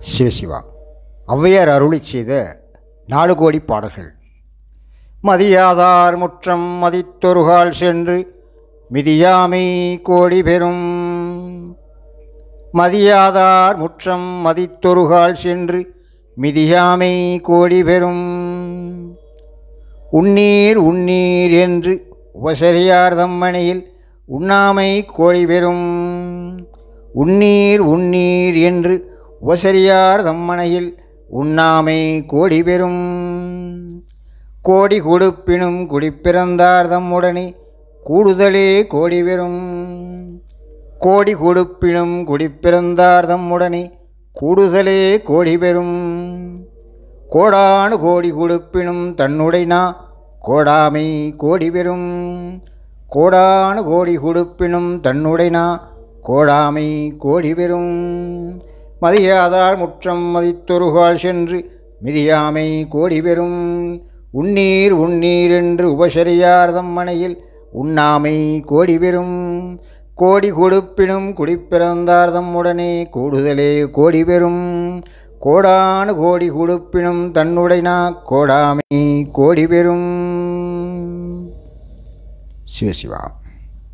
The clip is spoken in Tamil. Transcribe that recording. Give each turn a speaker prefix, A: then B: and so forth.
A: சிவசிவா ஔவையார் அருளி செய்த நாலு கோடி பாடல்கள். மதியாதார் முற்றம் மதித்தொருகால் சென்று மிதியாமை கோடி பெறும். மதியாதார் முற்றம் மதித்தொருகால் சென்று மிதியாமை கோடி பெறும். உன்னீர் உன்னீர் என்று உபசரியார் தம்மனையில் உண்ணாமை கோழி பெறும். உன்னீர் உன்னீர் என்று உபசரியார் தம்மனையில் உண்ணாமை கோடி பெறும். கோடி கொடுப்பினும் குடிப்பிறந்தார் தம்முடனே கூடுதலே கோடி பெறும். கோடி கொடுப்பினும் குடிப்பிறந்தார் தம்முடனே கூடுதலே கோடி பெறும். கோடானு கோடி கொடுப்பினும் தன்னுடைனா கோடாமை கோடி பெறும். கோடானு கோடி கொடுப்பினும் தன்னுடைனா கோடாமை கோடி பெறும். மதியாதார் முற்றம் மதித்தொருகால் சென்று மிதியாமை கோடி பெறும். உண்ணீர் உண்ணீர் என்று உபசரியார்தம் மனையில் உண்ணாமை கோடி பெறும். கோடி கொடுப்பினும் குடிப்பிறந்தார்தம் உடனே கூடுதலே கோடி பெறும். கோடானு கோடி கொடுப்பினும் தன்னுடைனா கோடாமை கோடி பெறும். சிவசிவா.